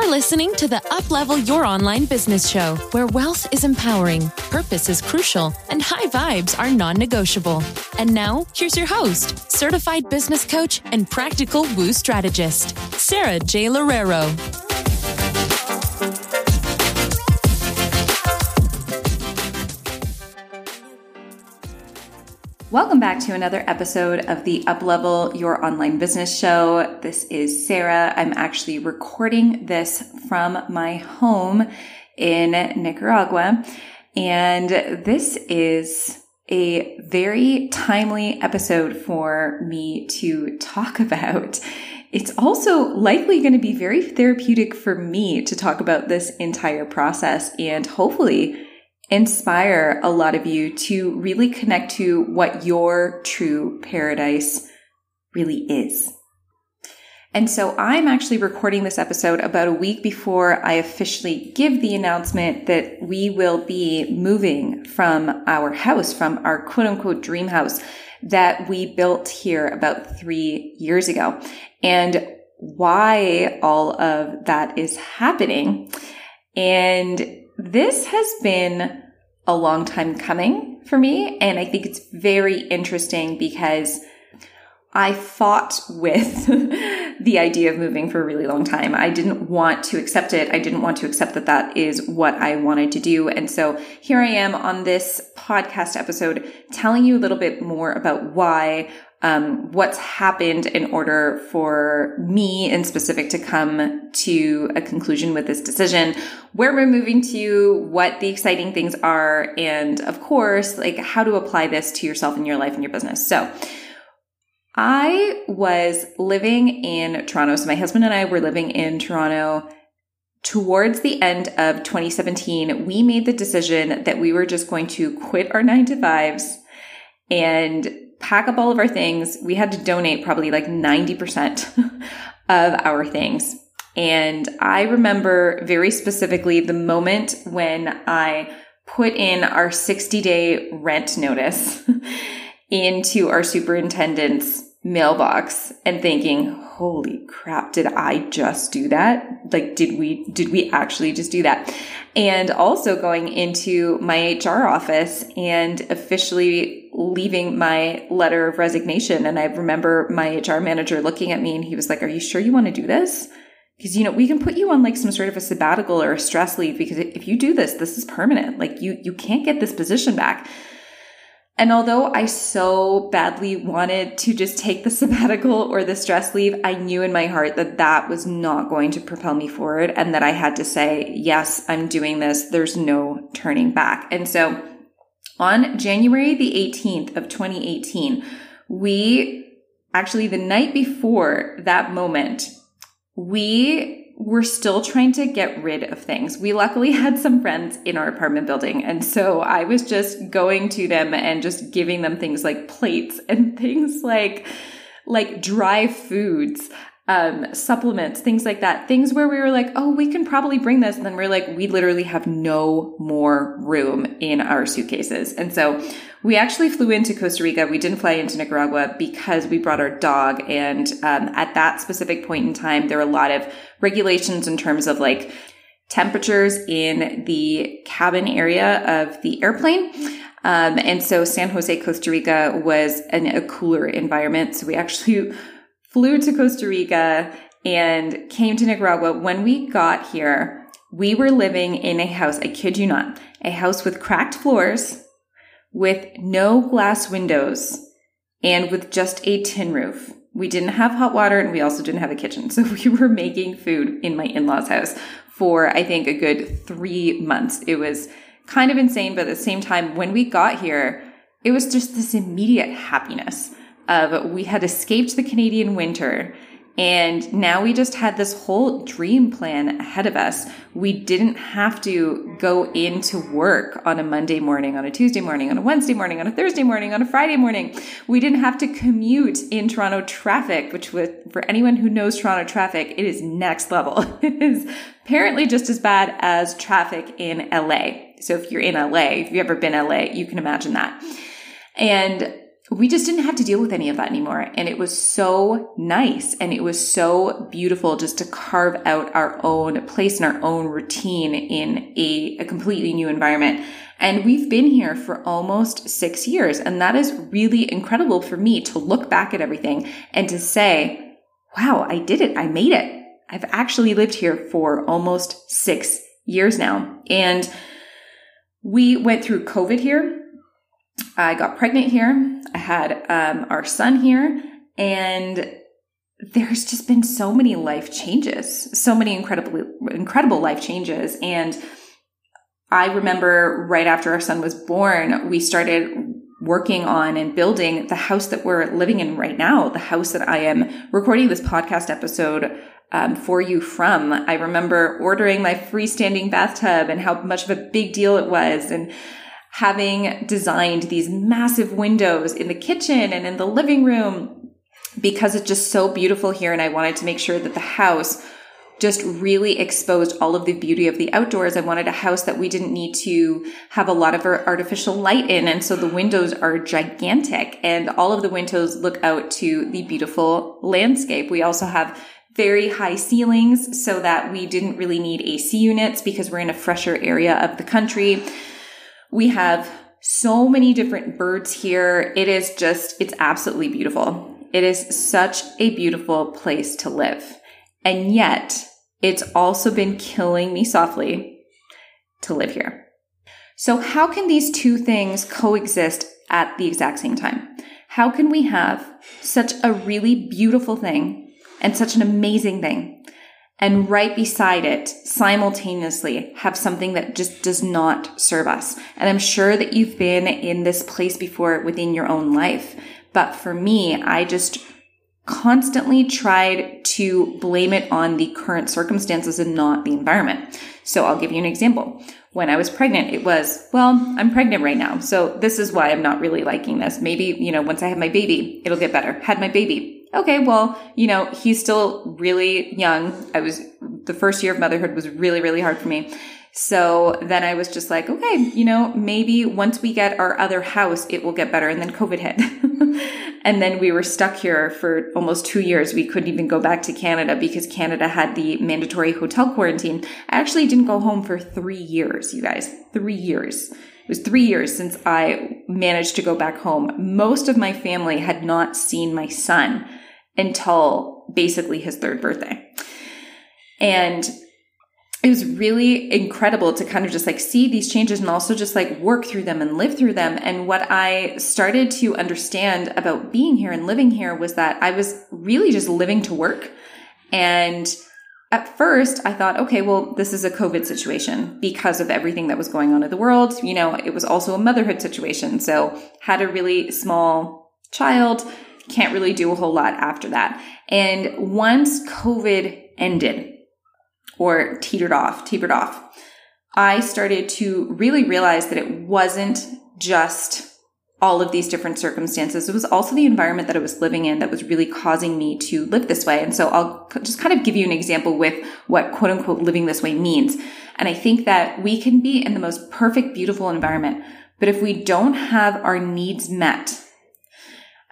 You're listening to the Uplevel Your Online Business Show, where wealth is empowering, purpose is crucial, and high vibes are non negotiable. And now, here's your host, certified business coach and practical woo strategist, Sarah J. Lorero. Welcome back to another episode of the Uplevel Your Online Business Show. This is Sarah. I'm actually recording this from my home in Nicaragua. And this is a very timely episode for me to talk about. It's also likely going to be very therapeutic for me to talk about this entire process and hopefully inspire a lot of you to really connect to what your true paradise really is. And so I'm actually recording this episode about a week before I officially give the announcement that we will be moving from our house, from our quote unquote dream house that we built here about three years ago. And why all of that is happening. And this has been a long time coming for me. And I think it's very interesting because I fought with the idea of moving for a really long time. I didn't want to accept it. I didn't want to accept that that is what I wanted to do. And so here I am on this podcast episode telling you a little bit more about why um, what's happened in order for me in specific to come to a conclusion with this decision, where we're moving to, what the exciting things are, and of course, like how to apply this to yourself and your life and your business. So, I was living in Toronto. So my husband and I were living in Toronto towards the end of 2017. We made the decision that we were just going to quit our nine to fives and pack up all of our things. We had to donate probably like 90% of our things. And I remember very specifically the moment when I put in our 60 day rent notice into our superintendent's mailbox and thinking, holy crap, did I just do that? Like, did we, did we actually just do that? And also going into my HR office and officially leaving my letter of resignation. And I remember my HR manager looking at me and he was like, are you sure you want to do this? Because, you know, we can put you on like some sort of a sabbatical or a stress leave because if you do this, this is permanent. Like you, you can't get this position back. And although I so badly wanted to just take the sabbatical or the stress leave, I knew in my heart that that was not going to propel me forward and that I had to say, yes, I'm doing this. There's no turning back. And so on January the 18th of 2018, we actually the night before that moment, we we're still trying to get rid of things. We luckily had some friends in our apartment building. And so I was just going to them and just giving them things like plates and things like, like dry foods, um, supplements, things like that. Things where we were like, oh, we can probably bring this. And then we're like, we literally have no more room in our suitcases. And so we actually flew into Costa Rica. We didn't fly into Nicaragua because we brought our dog. And um, at that specific point in time, there were a lot of regulations in terms of like temperatures in the cabin area of the airplane. Um, and so San Jose, Costa Rica was an, a cooler environment. So we actually flew to Costa Rica and came to Nicaragua. When we got here, we were living in a house, I kid you not, a house with cracked floors with no glass windows and with just a tin roof. We didn't have hot water and we also didn't have a kitchen. So we were making food in my in-laws house for, I think, a good three months. It was kind of insane, but at the same time, when we got here, it was just this immediate happiness of we had escaped the Canadian winter and now we just had this whole dream plan ahead of us. We didn't have to go into work on a Monday morning, on a Tuesday morning, on a Wednesday morning, on a Thursday morning, on a Friday morning. We didn't have to commute in Toronto traffic, which for anyone who knows Toronto traffic, it is next level. It is apparently just as bad as traffic in LA. So if you're in LA, if you've ever been LA, you can imagine that. And we just didn't have to deal with any of that anymore. And it was so nice and it was so beautiful just to carve out our own place and our own routine in a, a completely new environment. And we've been here for almost six years. And that is really incredible for me to look back at everything and to say, wow, I did it. I made it. I've actually lived here for almost six years now. And we went through COVID here I got pregnant here. I had um, our son here. And there's just been so many life changes, so many incredible, incredible life changes. And I remember right after our son was born, we started working on and building the house that we're living in right now, the house that I am recording this podcast episode um, for you from. I remember ordering my freestanding bathtub and how much of a big deal it was. And having designed these massive windows in the kitchen and in the living room because it's just so beautiful here. And I wanted to make sure that the house just really exposed all of the beauty of the outdoors. I wanted a house that we didn't need to have a lot of artificial light in. And so the windows are gigantic and all of the windows look out to the beautiful landscape. We also have very high ceilings so that we didn't really need AC units because we're in a fresher area of the country. We have so many different birds here. It is just, it's absolutely beautiful. It is such a beautiful place to live. And yet it's also been killing me softly to live here. So how can these two things coexist at the exact same time? How can we have such a really beautiful thing and such an amazing thing and right beside it simultaneously have something that just does not serve us. And I'm sure that you've been in this place before within your own life. But for me, I just constantly tried to blame it on the current circumstances and not the environment. So I'll give you an example. When I was pregnant, it was, well, I'm pregnant right now. So this is why I'm not really liking this. Maybe, you know, once I have my baby, it'll get better. Had my baby okay, well, you know, he's still really young. I was, the first year of motherhood was really, really hard for me. So then I was just like, okay, you know, maybe once we get our other house, it will get better. And then COVID hit. and then we were stuck here for almost two years. We couldn't even go back to Canada because Canada had the mandatory hotel quarantine. I actually didn't go home for three years, you guys. Three years. It was three years since I managed to go back home. Most of my family had not seen my son until basically his third birthday. And it was really incredible to kind of just like see these changes and also just like work through them and live through them. And what I started to understand about being here and living here was that I was really just living to work. And at first I thought, okay, well, this is a COVID situation because of everything that was going on in the world. You know, it was also a motherhood situation. So had a really small child can't really do a whole lot after that. And once COVID ended or teetered off, tapered off, I started to really realize that it wasn't just all of these different circumstances. It was also the environment that I was living in that was really causing me to live this way. And so I'll just kind of give you an example with what quote unquote living this way means. And I think that we can be in the most perfect, beautiful environment. But if we don't have our needs met,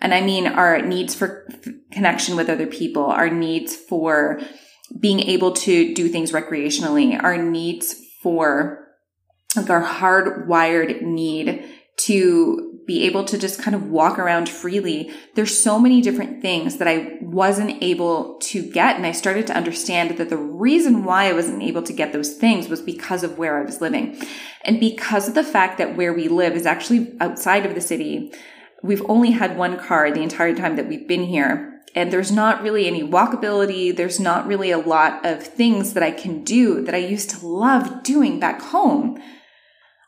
and I mean our needs for connection with other people, our needs for being able to do things recreationally, our needs for like our hardwired need to be able to just kind of walk around freely. There's so many different things that I wasn't able to get. And I started to understand that the reason why I wasn't able to get those things was because of where I was living. And because of the fact that where we live is actually outside of the city, we've only had one car the entire time that we've been here. And there's not really any walkability. There's not really a lot of things that I can do that I used to love doing back home.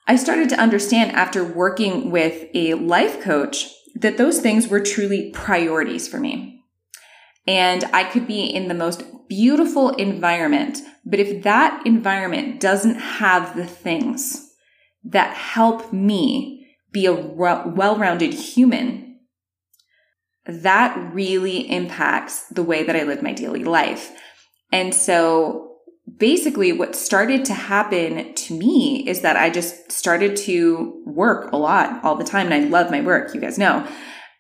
I started to understand after working with a life coach that those things were truly priorities for me. And I could be in the most beautiful environment, but if that environment doesn't have the things that help me be a well-rounded human, that really impacts the way that I live my daily life. And so basically what started to happen to me is that I just started to work a lot all the time. And I love my work. You guys know.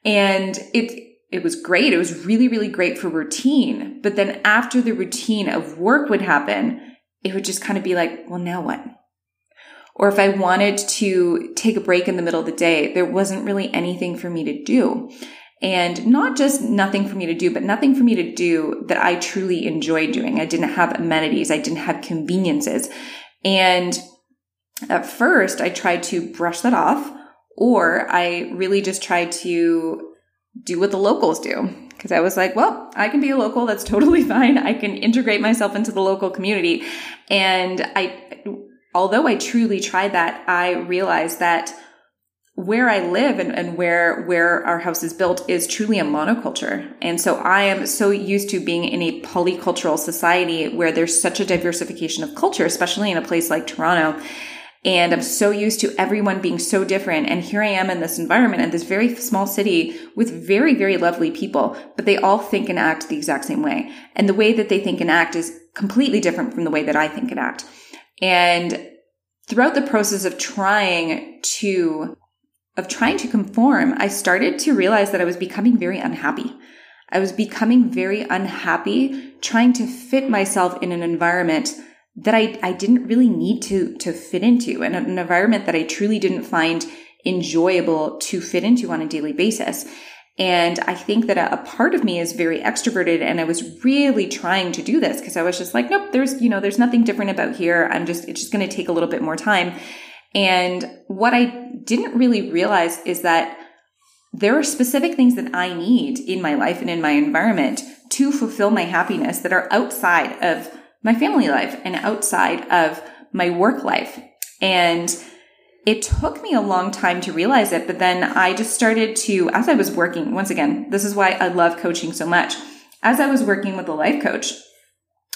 And it, it was great. It was really, really great for routine. But then after the routine of work would happen, it would just kind of be like, well, now what? Or if I wanted to take a break in the middle of the day, there wasn't really anything for me to do. And not just nothing for me to do, but nothing for me to do that I truly enjoyed doing. I didn't have amenities. I didn't have conveniences. And at first I tried to brush that off or I really just tried to do what the locals do. Because I was like, well, I can be a local. That's totally fine. I can integrate myself into the local community. And I, although I truly tried that, I realized that where I live and, and where where our house is built is truly a monoculture. And so I am so used to being in a polycultural society where there's such a diversification of culture, especially in a place like Toronto. And I'm so used to everyone being so different. And here I am in this environment in this very small city with very, very lovely people, but they all think and act the exact same way. And the way that they think and act is completely different from the way that I think and act. And throughout the process of trying to of trying to conform, I started to realize that I was becoming very unhappy. I was becoming very unhappy trying to fit myself in an environment that I, I didn't really need to, to fit into and an environment that I truly didn't find enjoyable to fit into on a daily basis. And I think that a, a part of me is very extroverted and I was really trying to do this because I was just like, nope, there's, you know, there's nothing different about here. I'm just, it's just going to take a little bit more time. And what I didn't really realize is that there are specific things that I need in my life and in my environment to fulfill my happiness that are outside of my family life and outside of my work life. And it took me a long time to realize it, but then I just started to, as I was working, once again, this is why I love coaching so much. As I was working with a life coach,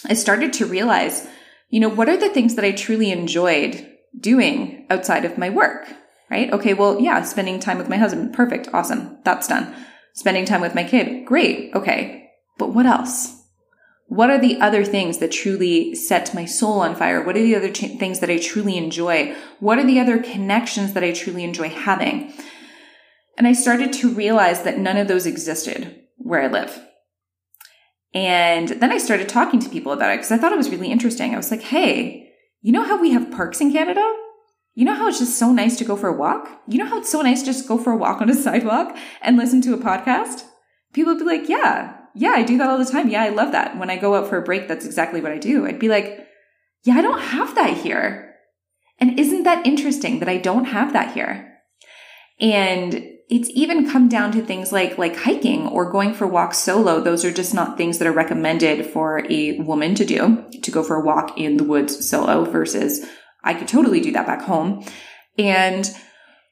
I started to realize, you know, what are the things that I truly enjoyed doing outside of my work, right? Okay, well, yeah, spending time with my husband, perfect, awesome, that's done. Spending time with my kid, great, okay. But what else? What are the other things that truly set my soul on fire? What are the other ch- things that I truly enjoy? What are the other connections that I truly enjoy having? And I started to realize that none of those existed where I live. And then I started talking to people about it because I thought it was really interesting. I was like, hey, you know how we have parks in Canada? You know how it's just so nice to go for a walk? You know how it's so nice to just go for a walk on a sidewalk and listen to a podcast? People would be like, yeah, yeah, I do that all the time. Yeah, I love that. When I go out for a break, that's exactly what I do. I'd be like, yeah, I don't have that here. And isn't that interesting that I don't have that here? And it's even come down to things like like hiking or going for walks solo those are just not things that are recommended for a woman to do to go for a walk in the woods solo versus i could totally do that back home and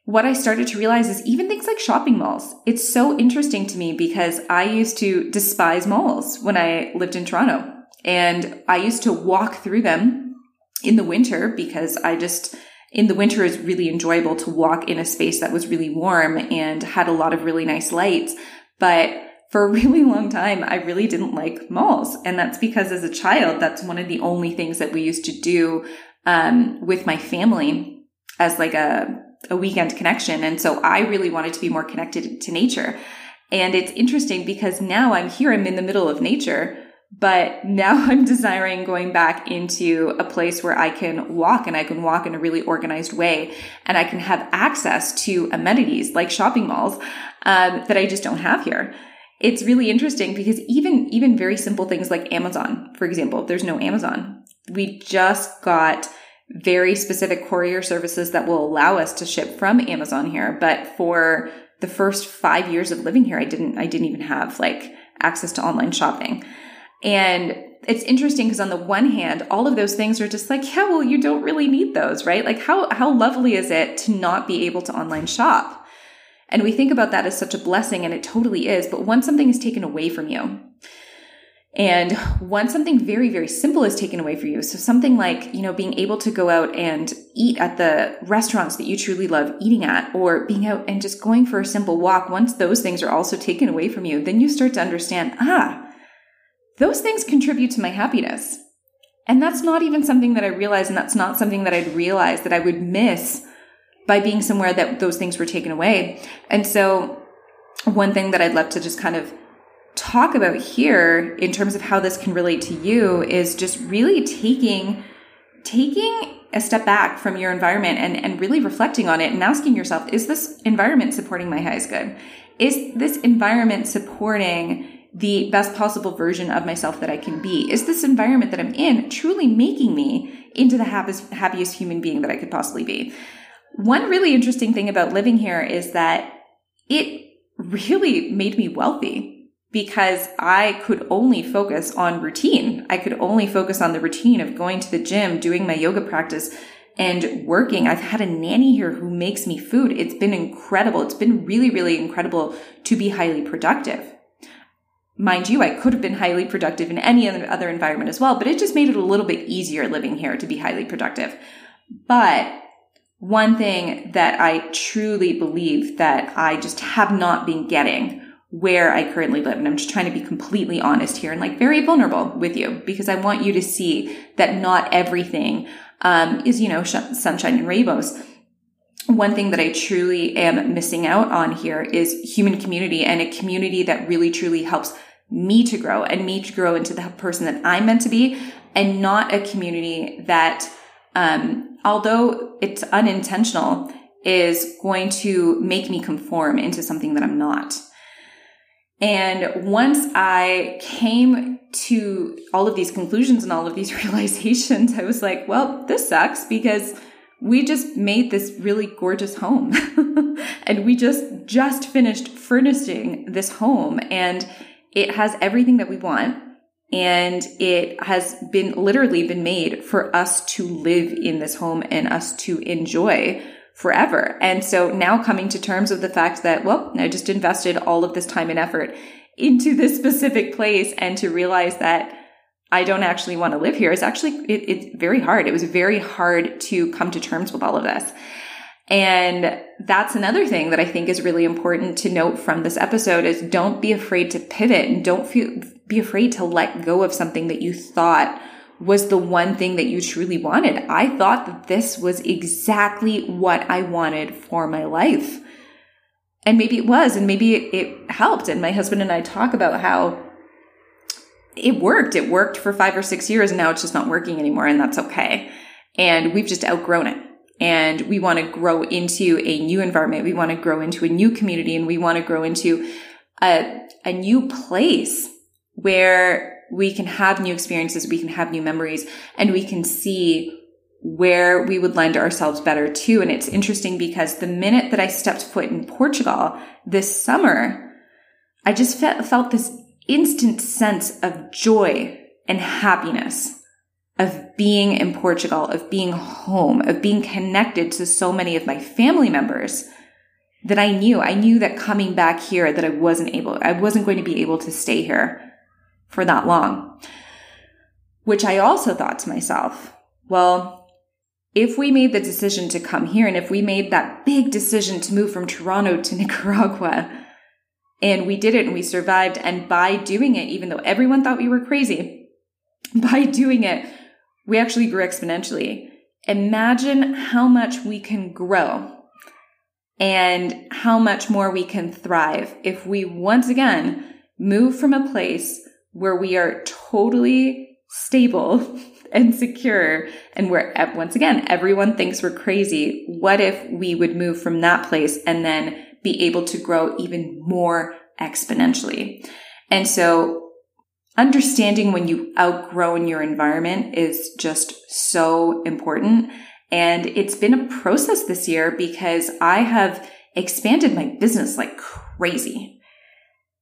what i started to realize is even things like shopping malls it's so interesting to me because i used to despise malls when i lived in toronto and i used to walk through them in the winter because i just in the winter is really enjoyable to walk in a space that was really warm and had a lot of really nice lights. But for a really long time, I really didn't like malls. And that's because as a child, that's one of the only things that we used to do um, with my family as like a, a weekend connection. And so I really wanted to be more connected to nature. And it's interesting because now I'm here, I'm in the middle of nature, but now I'm desiring going back into a place where I can walk and I can walk in a really organized way and I can have access to amenities like shopping malls um, that I just don't have here. It's really interesting because even, even very simple things like Amazon, for example, there's no Amazon. We just got very specific courier services that will allow us to ship from Amazon here. But for the first five years of living here, I didn't, I didn't even have like access to online shopping. And it's interesting because on the one hand, all of those things are just like, yeah, well, you don't really need those, right? Like how, how lovely is it to not be able to online shop? And we think about that as such a blessing and it totally is. But once something is taken away from you, and once something very, very simple is taken away from you, so something like, you know, being able to go out and eat at the restaurants that you truly love eating at, or being out and just going for a simple walk, once those things are also taken away from you, then you start to understand, ah, those things contribute to my happiness. And that's not even something that I realized, and that's not something that I'd realize that I would miss by being somewhere that those things were taken away. And so one thing that I'd love to just kind of talk about here in terms of how this can relate to you is just really taking taking a step back from your environment and, and really reflecting on it and asking yourself, is this environment supporting my highest good? Is this environment supporting the best possible version of myself that I can be? Is this environment that I'm in truly making me into the happiest, happiest human being that I could possibly be? One really interesting thing about living here is that it really made me wealthy because I could only focus on routine. I could only focus on the routine of going to the gym, doing my yoga practice, and working. I've had a nanny here who makes me food. It's been incredible. It's been really, really incredible to be highly productive. Mind you, I could have been highly productive in any other environment as well, but it just made it a little bit easier living here to be highly productive. But one thing that I truly believe that I just have not been getting where I currently live. And I'm just trying to be completely honest here and like very vulnerable with you because I want you to see that not everything um, is, you know, sh- sunshine and rainbows. One thing that I truly am missing out on here is human community and a community that really truly helps me to grow and me to grow into the person that I'm meant to be and not a community that, um, although it's unintentional, is going to make me conform into something that I'm not. And once I came to all of these conclusions and all of these realizations, I was like, well, this sucks because we just made this really gorgeous home. And we just just finished furnishing this home. And it has everything that we want. And it has been literally been made for us to live in this home and us to enjoy forever. And so now coming to terms with the fact that, well, I just invested all of this time and effort into this specific place and to realize that I don't actually want to live here is actually, it, it's very hard. It was very hard to come to terms with all of this. And that's another thing that I think is really important to note from this episode is don't be afraid to pivot and don't feel, be afraid to let go of something that you thought was the one thing that you truly wanted. I thought that this was exactly what I wanted for my life. And maybe it was, and maybe it, it helped. And my husband and I talk about how it worked. It worked for five or six years, and now it's just not working anymore, and that's okay. And we've just outgrown it. And we want to grow into a new environment. We want to grow into a new community, and we want to grow into a, a new place where we can have new experiences, we can have new memories, and we can see where we would lend ourselves better to. And it's interesting because the minute that I stepped foot in Portugal this summer, I just felt this instant sense of joy and happiness of being in Portugal, of being home, of being connected to so many of my family members that I knew. I knew that coming back here that I wasn't able, I wasn't going to be able to stay here for that long. Which I also thought to myself, well, if we made the decision to come here and if we made that big decision to move from Toronto to Nicaragua and we did it and we survived, and by doing it, even though everyone thought we were crazy, by doing it, we actually grew exponentially. Imagine how much we can grow and how much more we can thrive if we once again move from a place where we are totally stable and secure and where once again everyone thinks we're crazy. What if we would move from that place and then be able to grow even more exponentially? And so understanding when you outgrow in your environment is just so important. And it's been a process this year because i have expanded my business like crazy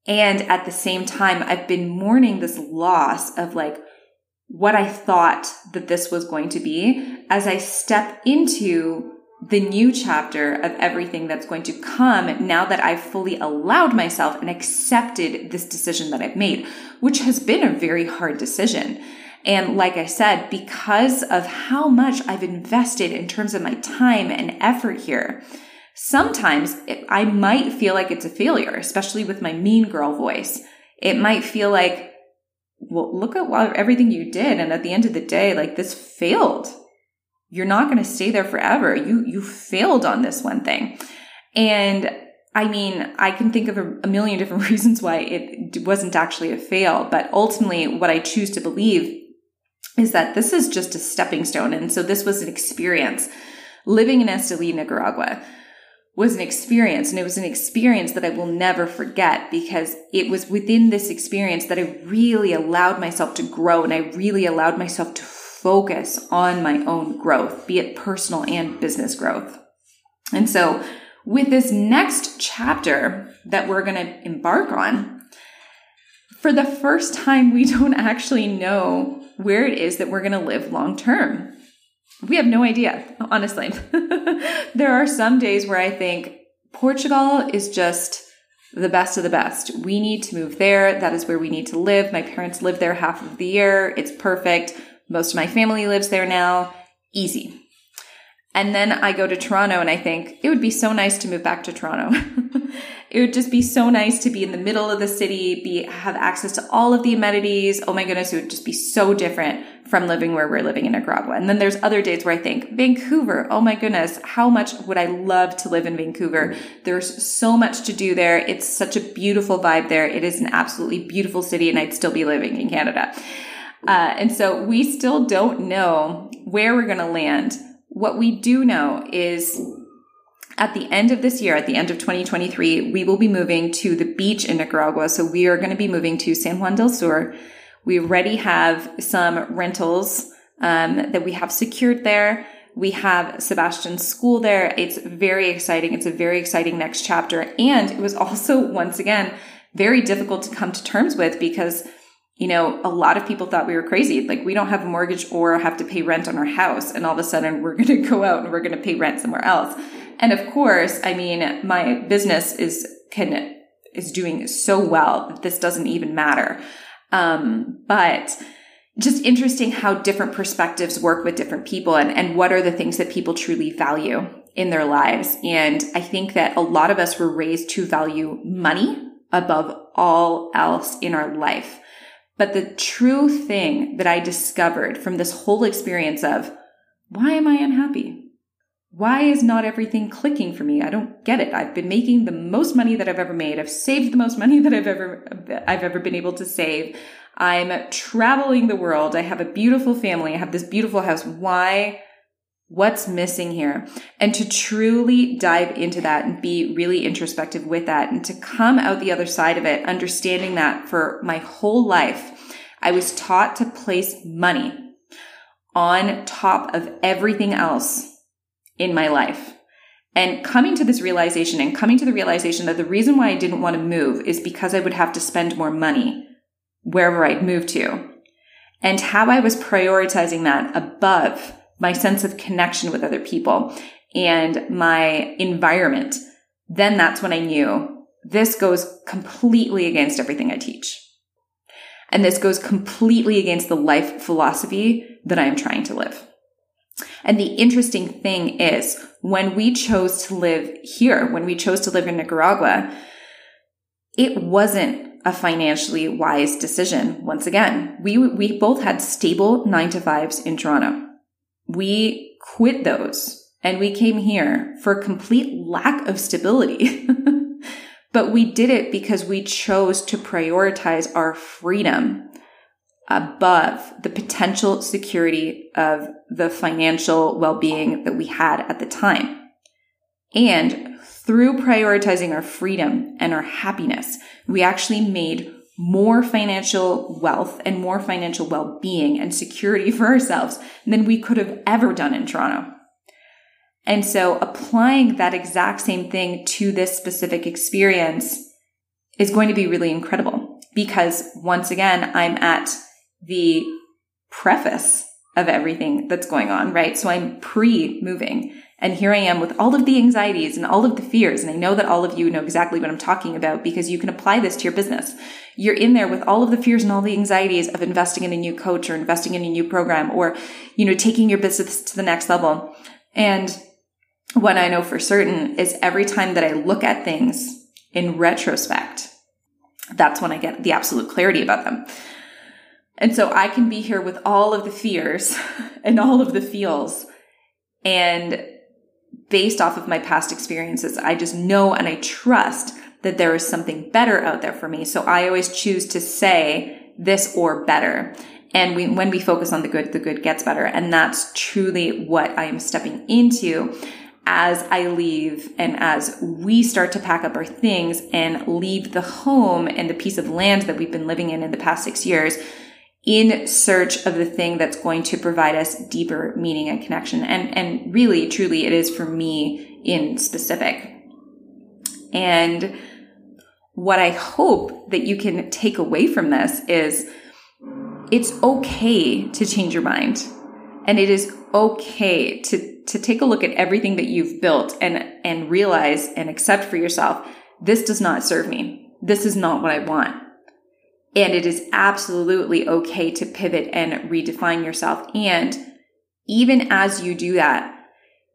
and at the same time, I've been mourning this loss of like what I thought that this was going to be as I step into the new chapter of everything that's going to come now that I've fully allowed myself and accepted this decision that I've made, which has been a very hard decision. And like I said, because of how much I've invested in terms of my time and effort here, Sometimes it, I might feel like it's a failure, especially with my mean girl voice. It might feel like, well, look at what, everything you did. And at the end of the day, like this failed. You're not going to stay there forever. You, you failed on this one thing. And I mean, I can think of a, a million different reasons why it wasn't actually a fail, but ultimately what I choose to believe is that this is just a stepping stone. And so this was an experience. Living in Esteli, Nicaragua was an experience and it was an experience that I will never forget because it was within this experience that I really allowed myself to grow and I really allowed myself to focus on my own growth, be it personal and business growth. And so with this next chapter that we're going to embark on, for the first time, we don't actually know where it is that we're going to live long term. We have no idea, honestly. there are some days where I think Portugal is just the best of the best. We need to move there. That is where we need to live. My parents live there half of the year. It's perfect. Most of my family lives there now. Easy. And then I go to Toronto and I think it would be so nice to move back to Toronto. it would just be so nice to be in the middle of the city, be have access to all of the amenities. Oh my goodness, it would just be so different from living where we're living in Nicaragua. And then there's other days where I think Vancouver, oh my goodness, how much would I love to live in Vancouver? There's so much to do there. It's such a beautiful vibe there. It is an absolutely beautiful city and I'd still be living in Canada. Uh, and so we still don't know where we're going to land what we do know is at the end of this year, at the end of 2023, we will be moving to the beach in Nicaragua. So we are going to be moving to San Juan del Sur. We already have some rentals um, that we have secured there. We have Sebastian's school there. It's very exciting. It's a very exciting next chapter. And it was also, once again, very difficult to come to terms with because you know, a lot of people thought we were crazy. Like we don't have a mortgage or have to pay rent on our house. And all of a sudden we're going to go out and we're going to pay rent somewhere else. And of course, I mean, my business is, can, is doing so well that this doesn't even matter. Um, but just interesting how different perspectives work with different people and, and what are the things that people truly value in their lives. And I think that a lot of us were raised to value money above all else in our life. But the true thing that I discovered from this whole experience of why am I unhappy? Why is not everything clicking for me? I don't get it. I've been making the most money that I've ever made. I've saved the most money that I've ever I've ever been able to save. I'm traveling the world. I have a beautiful family. I have this beautiful house. Why What's missing here? And to truly dive into that and be really introspective with that and to come out the other side of it, understanding that for my whole life, I was taught to place money on top of everything else in my life. And coming to this realization and coming to the realization that the reason why I didn't want to move is because I would have to spend more money wherever I'd move to. And how I was prioritizing that above my sense of connection with other people and my environment, then that's when I knew this goes completely against everything I teach. And this goes completely against the life philosophy that I am trying to live. And the interesting thing is when we chose to live here, when we chose to live in Nicaragua, it wasn't a financially wise decision. Once again, we, we both had stable nine to fives in Toronto we quit those and we came here for complete lack of stability. but we did it because we chose to prioritize our freedom above the potential security of the financial well-being that we had at the time. And through prioritizing our freedom and our happiness, we actually made more financial wealth and more financial well-being and security for ourselves than we could have ever done in Toronto. And so applying that exact same thing to this specific experience is going to be really incredible because once again, I'm at the preface of everything that's going on, right? So I'm pre moving and here I am with all of the anxieties and all of the fears. And I know that all of you know exactly what I'm talking about because you can apply this to your business. You're in there with all of the fears and all the anxieties of investing in a new coach or investing in a new program or, you know, taking your business to the next level. And what I know for certain is every time that I look at things in retrospect, that's when I get the absolute clarity about them. And so I can be here with all of the fears and all of the feels and based off of my past experiences. I just know and I trust that there is something better out there for me. So I always choose to say this or better. And we, when we focus on the good, the good gets better. And that's truly what I am stepping into as I leave and as we start to pack up our things and leave the home and the piece of land that we've been living in in the past six years in search of the thing that's going to provide us deeper meaning and connection. And, and really, truly, it is for me in specific. And what I hope that you can take away from this is it's okay to change your mind. And it is okay to, to take a look at everything that you've built and, and realize and accept for yourself, this does not serve me. This is not what I want. And it is absolutely okay to pivot and redefine yourself. And even as you do that,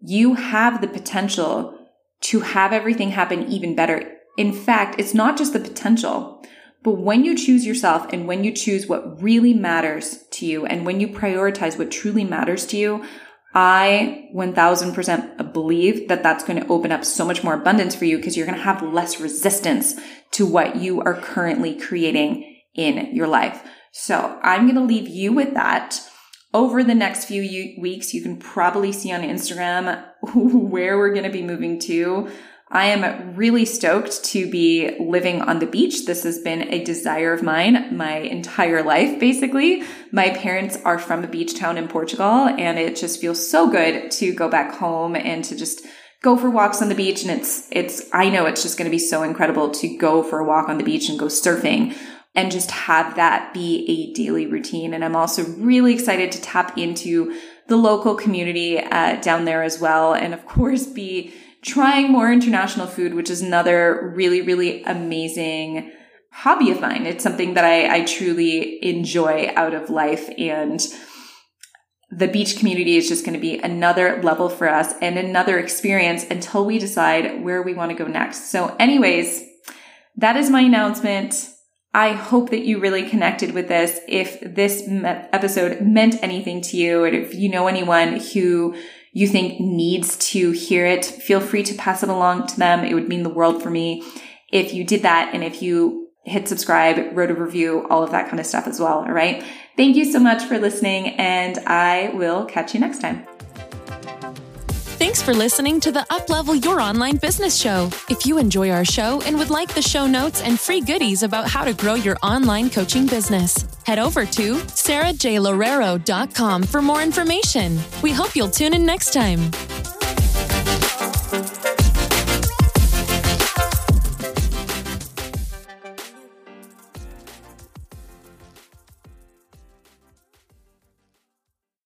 you have the potential to have everything happen even better. In fact, it's not just the potential, but when you choose yourself and when you choose what really matters to you and when you prioritize what truly matters to you, I 1000% believe that that's going to open up so much more abundance for you because you're going to have less resistance to what you are currently creating in your life. So I'm going to leave you with that. Over the next few weeks, you can probably see on Instagram where we're going to be moving to. I am really stoked to be living on the beach. This has been a desire of mine my entire life, basically. My parents are from a beach town in Portugal, and it just feels so good to go back home and to just go for walks on the beach. And it's, it's, I know it's just going to be so incredible to go for a walk on the beach and go surfing and just have that be a daily routine. And I'm also really excited to tap into the local community uh, down there as well. And of course, be trying more international food, which is another really, really amazing hobby of mine. It's something that I, I truly enjoy out of life. And the beach community is just going to be another level for us and another experience until we decide where we want to go next. So anyways, that is my announcement. I hope that you really connected with this. If this episode meant anything to you, and if you know anyone who you think needs to hear it, feel free to pass it along to them. It would mean the world for me if you did that. And if you hit subscribe, wrote a review, all of that kind of stuff as well. All right. Thank you so much for listening and I will catch you next time. Thanks for listening to the Uplevel Your Online Business Show. If you enjoy our show and would like the show notes and free goodies about how to grow your online coaching business, head over to sarahjlorero.com for more information. We hope you'll tune in next time.